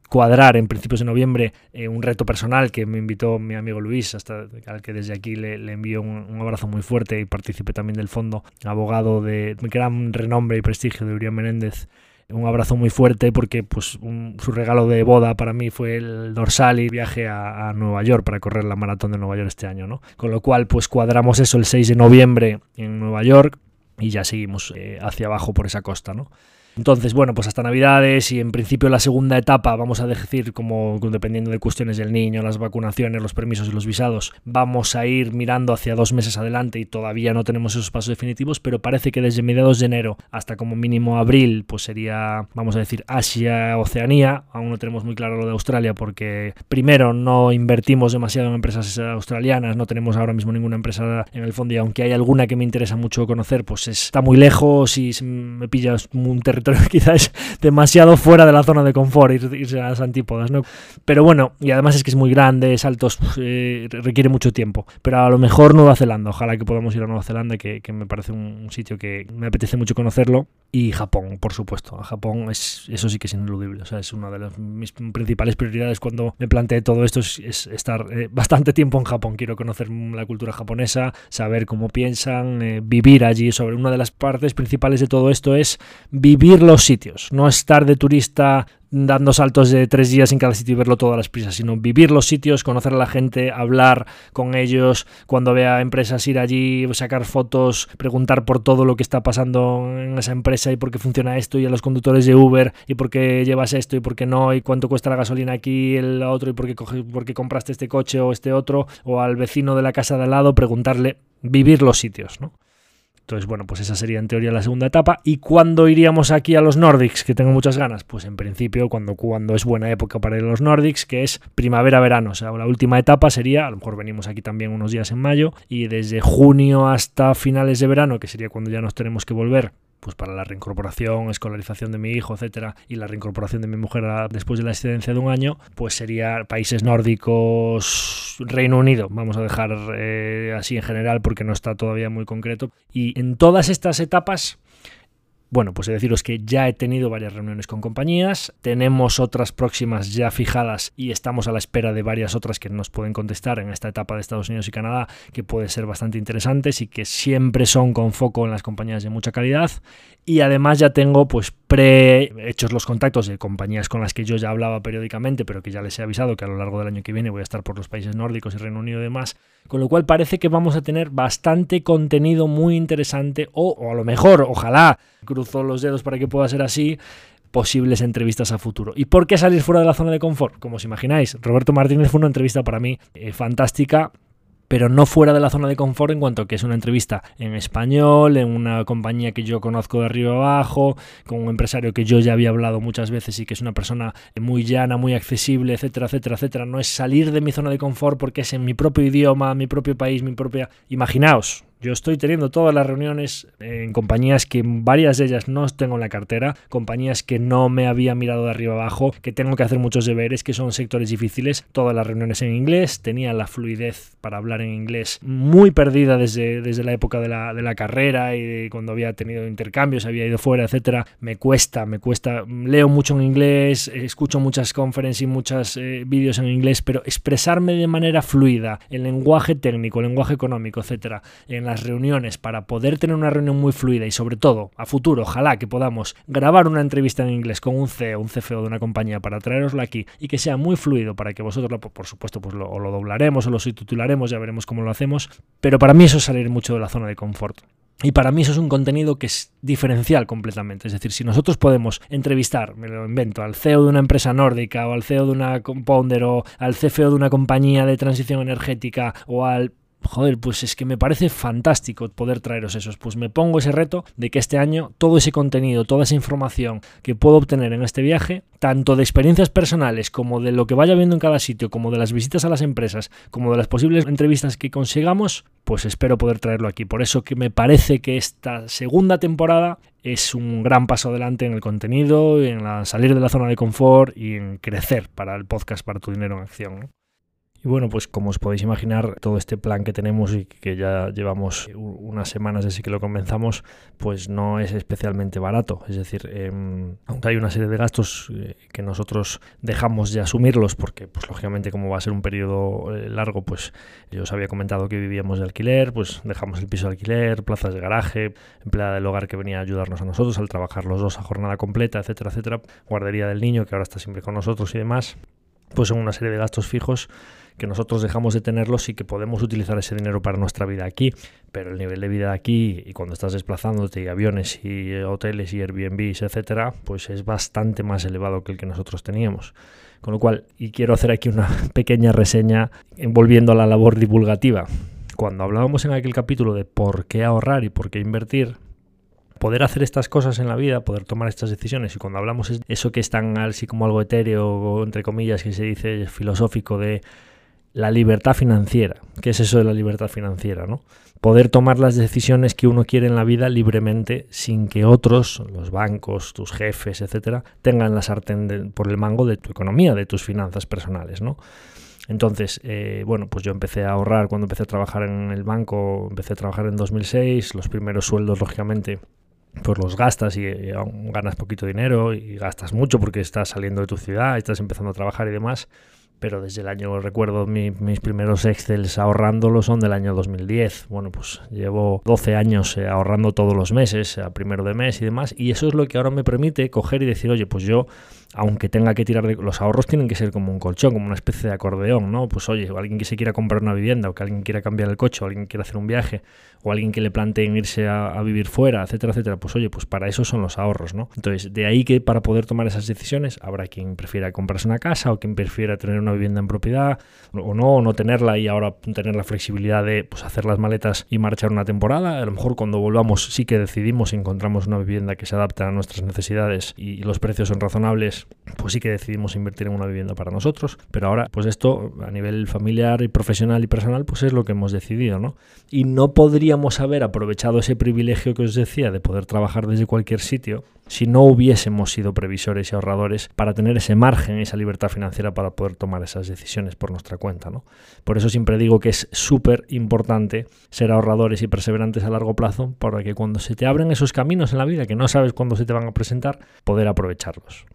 S1: cuadrar en principios de noviembre eh, un reto personal que me invitó mi amigo Luis, hasta al que desde aquí le, envío un, un, abrazo muy fuerte y partícipe también del fondo, abogado de gran renombre y prestigio de Urián Menéndez. Un abrazo muy fuerte porque pues, un, su regalo de boda para mí fue el dorsal y viaje a, a, Nueva York para correr la maratón de Nueva York este año. ¿no? Con lo cual, pues cuadramos eso el 6 de noviembre en Nueva York y ya seguimos eh, hacia abajo por esa costa, ¿no? Entonces, bueno, pues hasta Navidades y en principio la segunda etapa, vamos a decir, como dependiendo de cuestiones del niño, las vacunaciones, los permisos y los visados, vamos a ir mirando hacia dos meses adelante y todavía no tenemos esos pasos definitivos, pero parece que desde mediados de enero hasta como mínimo abril, pues sería, vamos a decir, Asia, Oceanía, aún no tenemos muy claro lo de Australia porque primero no invertimos demasiado en empresas australianas, no tenemos ahora mismo ninguna empresa en el fondo y aunque hay alguna que me interesa mucho conocer, pues está muy lejos y me pillas un territorio territorio quizás es demasiado fuera de la zona de confort irse a las antípodas, ¿no? Pero bueno, y además es que es muy grande, saltos, eh, requiere mucho tiempo. Pero a lo mejor Nueva Zelanda, ojalá que podamos ir a Nueva Zelanda, que, me parece un, sitio que me apetece mucho conocerlo. Y Japón, por supuesto. Japón es, eso sí que es ineludible. O sea, es una de las, mis principales prioridades cuando me planteé todo esto, es, estar eh, bastante tiempo en Japón. Quiero conocer la cultura japonesa, saber cómo piensan, eh, vivir allí. Sobre una de las partes principales de todo esto es vivir los sitios, no estar de turista dando saltos de tres días en cada sitio y verlo todo a las prisas, sino vivir los sitios, conocer a la gente, hablar con ellos, cuando vea empresas ir allí, sacar fotos, preguntar por todo lo que está pasando en esa empresa y por qué funciona esto y a los conductores de Uber y por qué llevas esto y por qué no y cuánto cuesta la gasolina aquí el otro y por qué, por qué compraste este coche o este otro o al vecino de la casa de al lado preguntarle, vivir los sitios, ¿no? Entonces, bueno, pues esa sería en teoría la segunda etapa. ¿Y cuándo iríamos aquí a los Nordics? Que tengo muchas ganas. Pues en principio, cuando, cuando es buena época para ir a los Nordics, que es primavera-verano. O sea, la última etapa sería, a lo mejor venimos aquí también unos días en mayo, y desde junio hasta finales de verano, que sería cuando ya nos tenemos que volver pues para la reincorporación, escolarización de mi hijo, etcétera, y la reincorporación de mi mujer después de la excedencia de un año, pues sería países nórdicos, Reino Unido, vamos a dejar eh, así en general porque no está todavía muy concreto. Y en todas estas etapas bueno, pues he deciros que ya he tenido varias reuniones con compañías, tenemos otras próximas ya fijadas y estamos a la espera de varias otras que nos pueden contestar en esta etapa de Estados Unidos y Canadá, que puede ser bastante interesantes y que siempre son con foco en las compañías de mucha calidad. Y además ya tengo pues pre hechos los contactos de compañías con las que yo ya hablaba periódicamente, pero que ya les he avisado que a lo largo del año que viene voy a estar por los países nórdicos y Reino Unido y demás. Con lo cual parece que vamos a tener bastante contenido muy interesante o, o a lo mejor, ojalá, los dedos para que pueda ser así, posibles entrevistas a futuro. ¿Y por qué salir fuera de la zona de confort? Como os imagináis, Roberto Martínez fue una entrevista para mí eh, fantástica pero no fuera de la zona de confort en cuanto que es una entrevista en español, en una compañía que yo conozco de arriba abajo, con un empresario que yo ya había hablado muchas veces y que es una persona muy llana, muy accesible, etcétera, etcétera, etcétera. No es salir de mi zona de confort porque es en mi propio idioma, mi propio país, mi propia... Imaginaos, yo estoy teniendo todas las reuniones en compañías que varias de ellas no tengo en la cartera, compañías que no me había mirado de arriba abajo, que tengo que hacer muchos deberes, que son sectores difíciles. Todas las reuniones en inglés, tenía la fluidez para hablar en inglés muy perdida desde, desde la época de la, de la carrera y cuando había tenido intercambios, había ido fuera, etcétera. Me cuesta, me cuesta. Leo mucho en inglés, escucho muchas conferencias y muchos eh, vídeos en inglés, pero expresarme de manera fluida, el lenguaje técnico, el lenguaje económico, etcétera, en la reuniones para poder tener una reunión muy fluida y sobre todo a futuro, ojalá que podamos grabar una entrevista en inglés con un CEO, un CFO de una compañía para traeroslo aquí y que sea muy fluido para que vosotros, por supuesto, pues lo, o lo doblaremos o lo subtitularemos, ya veremos cómo lo hacemos, pero para mí eso es salir mucho de la zona de confort. Y para mí eso es un contenido que es diferencial completamente. Es decir, si nosotros podemos entrevistar, me lo invento, al CEO de una empresa nórdica o al CEO de una compounder o al CFO de una compañía de transición energética o al joder, pues es que me parece fantástico poder traeros esos. Pues me pongo ese reto de que este año todo ese contenido, toda esa información que puedo obtener en este viaje, tanto de experiencias personales como de lo que vaya viendo en cada sitio, como de las visitas a las empresas, como de las posibles entrevistas que consigamos, pues espero poder traerlo aquí. Por eso que me parece que esta segunda temporada es un gran paso adelante en el contenido, en la salir de la zona de confort y en crecer para el podcast para tu dinero en acción. Y bueno, pues como os podéis imaginar, todo este plan que tenemos y que ya llevamos unas semanas desde que lo comenzamos, pues no es especialmente barato. Es decir, em, aunque hay una serie de gastos eh, que nosotros dejamos de asumirlos, porque pues lógicamente como va a ser un periodo eh, largo, pues yo os había comentado que vivíamos de alquiler, pues dejamos el piso de alquiler, plazas de garaje, empleada del hogar que venía a ayudarnos a nosotros al trabajar los dos a jornada completa, etcétera, etcétera, guardería del niño que ahora está siempre con nosotros y demás, pues son una serie de gastos fijos que nosotros dejamos de tenerlos y que podemos utilizar ese dinero para nuestra vida aquí, pero el nivel de vida aquí y cuando estás desplazándote y aviones y eh, hoteles y Airbnbs, etcétera, pues es bastante más elevado que el que nosotros teníamos. Con lo cual, y quiero hacer aquí una pequeña reseña envolviendo a la labor divulgativa. Cuando hablábamos en aquel capítulo de por qué ahorrar y por qué invertir, poder hacer estas cosas en la vida, poder tomar estas decisiones, y cuando hablamos de eso que es tan así como algo etéreo, entre comillas, que se dice filosófico de la libertad financiera. ¿Qué es eso de la libertad financiera? ¿no? poder tomar las decisiones que uno quiere en la vida libremente sin que otros, los bancos, tus jefes, etcétera, tengan la sartén por el mango de tu economía, de tus finanzas personales, ¿no? Entonces, eh, bueno, pues yo empecé a ahorrar cuando empecé a trabajar en el banco, empecé a trabajar en 2006, los primeros sueldos, lógicamente, pues los gastas y, y ganas poquito dinero y gastas mucho porque estás saliendo de tu ciudad, estás empezando a trabajar y demás pero desde el año, recuerdo, mis primeros Excels ahorrándolo son del año 2010. Bueno, pues llevo 12 años eh, ahorrando todos los meses, a primero de mes y demás, y eso es lo que ahora me permite coger y decir, oye, pues yo, aunque tenga que tirar de... Los ahorros tienen que ser como un colchón, como una especie de acordeón, ¿no? Pues oye, alguien que se quiera comprar una vivienda, o que alguien quiera cambiar el coche, o alguien quiera hacer un viaje, o alguien que le planteen irse a, vivir fuera, etcétera, etcétera, pues oye, pues para eso son los ahorros, ¿no? Entonces, de ahí que para poder tomar esas decisiones, habrá quien prefiera comprarse una casa o quien prefiera tener una vivienda en propiedad o no, o no tenerla y ahora tener la flexibilidad de pues, hacer las maletas y marchar una temporada. A lo mejor cuando volvamos sí que decidimos y encontramos una vivienda que se adapte a nuestras necesidades y los precios son razonables, pues sí que decidimos invertir en una vivienda para nosotros. Pero ahora, pues esto a nivel familiar y profesional y personal, pues es lo que hemos decidido, ¿no? Y no podríamos haber aprovechado ese privilegio que os decía de poder trabajar desde cualquier sitio si no hubiésemos sido previsores y ahorradores para tener ese margen, esa libertad financiera para poder tomar esas decisiones por nuestra cuenta. ¿no? Por eso siempre digo que es súper importante ser ahorradores y perseverantes a largo plazo para que cuando se te abren esos caminos en la vida que no sabes cuándo se te van a presentar, poder aprovecharlos.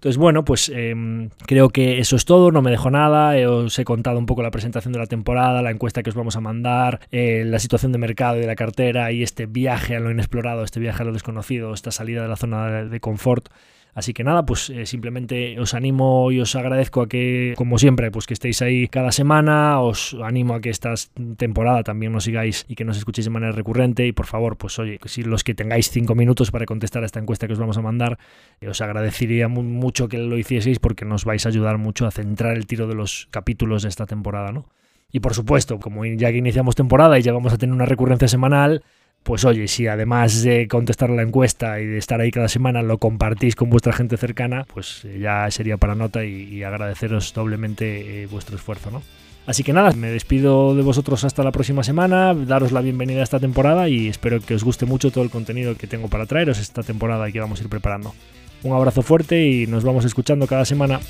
S1: Entonces, bueno, pues eh, creo que eso es todo, no me dejo nada, eh, os he contado un poco la presentación de la temporada, la encuesta que os vamos a mandar, eh, la situación de mercado y de la cartera y este viaje a lo inexplorado, este viaje a lo desconocido, esta salida de la zona de confort Así que nada, pues eh, simplemente os animo y os agradezco a que, como siempre, pues que estéis ahí cada semana. Os animo a que esta temporada también nos sigáis y que nos escuchéis de manera recurrente. Y por favor, pues oye, si los que tengáis cinco minutos para contestar a esta encuesta que os vamos a mandar, eh, os agradecería mucho que lo hicieseis porque nos vais a ayudar mucho a centrar el tiro de los capítulos de esta temporada, ¿no? Y por supuesto, como ya que iniciamos temporada y ya vamos a tener una recurrencia semanal, pues oye, si además de contestar la encuesta y de estar ahí cada semana lo compartís con vuestra gente cercana, pues eh, ya sería para nota y, agradeceros doblemente eh, vuestro esfuerzo, ¿no? Así que nada, me despido de vosotros hasta la próxima semana, daros la bienvenida a esta temporada y espero que os guste mucho todo el contenido que tengo para traeros esta temporada que vamos a ir preparando. Un abrazo fuerte y nos vamos escuchando cada semana.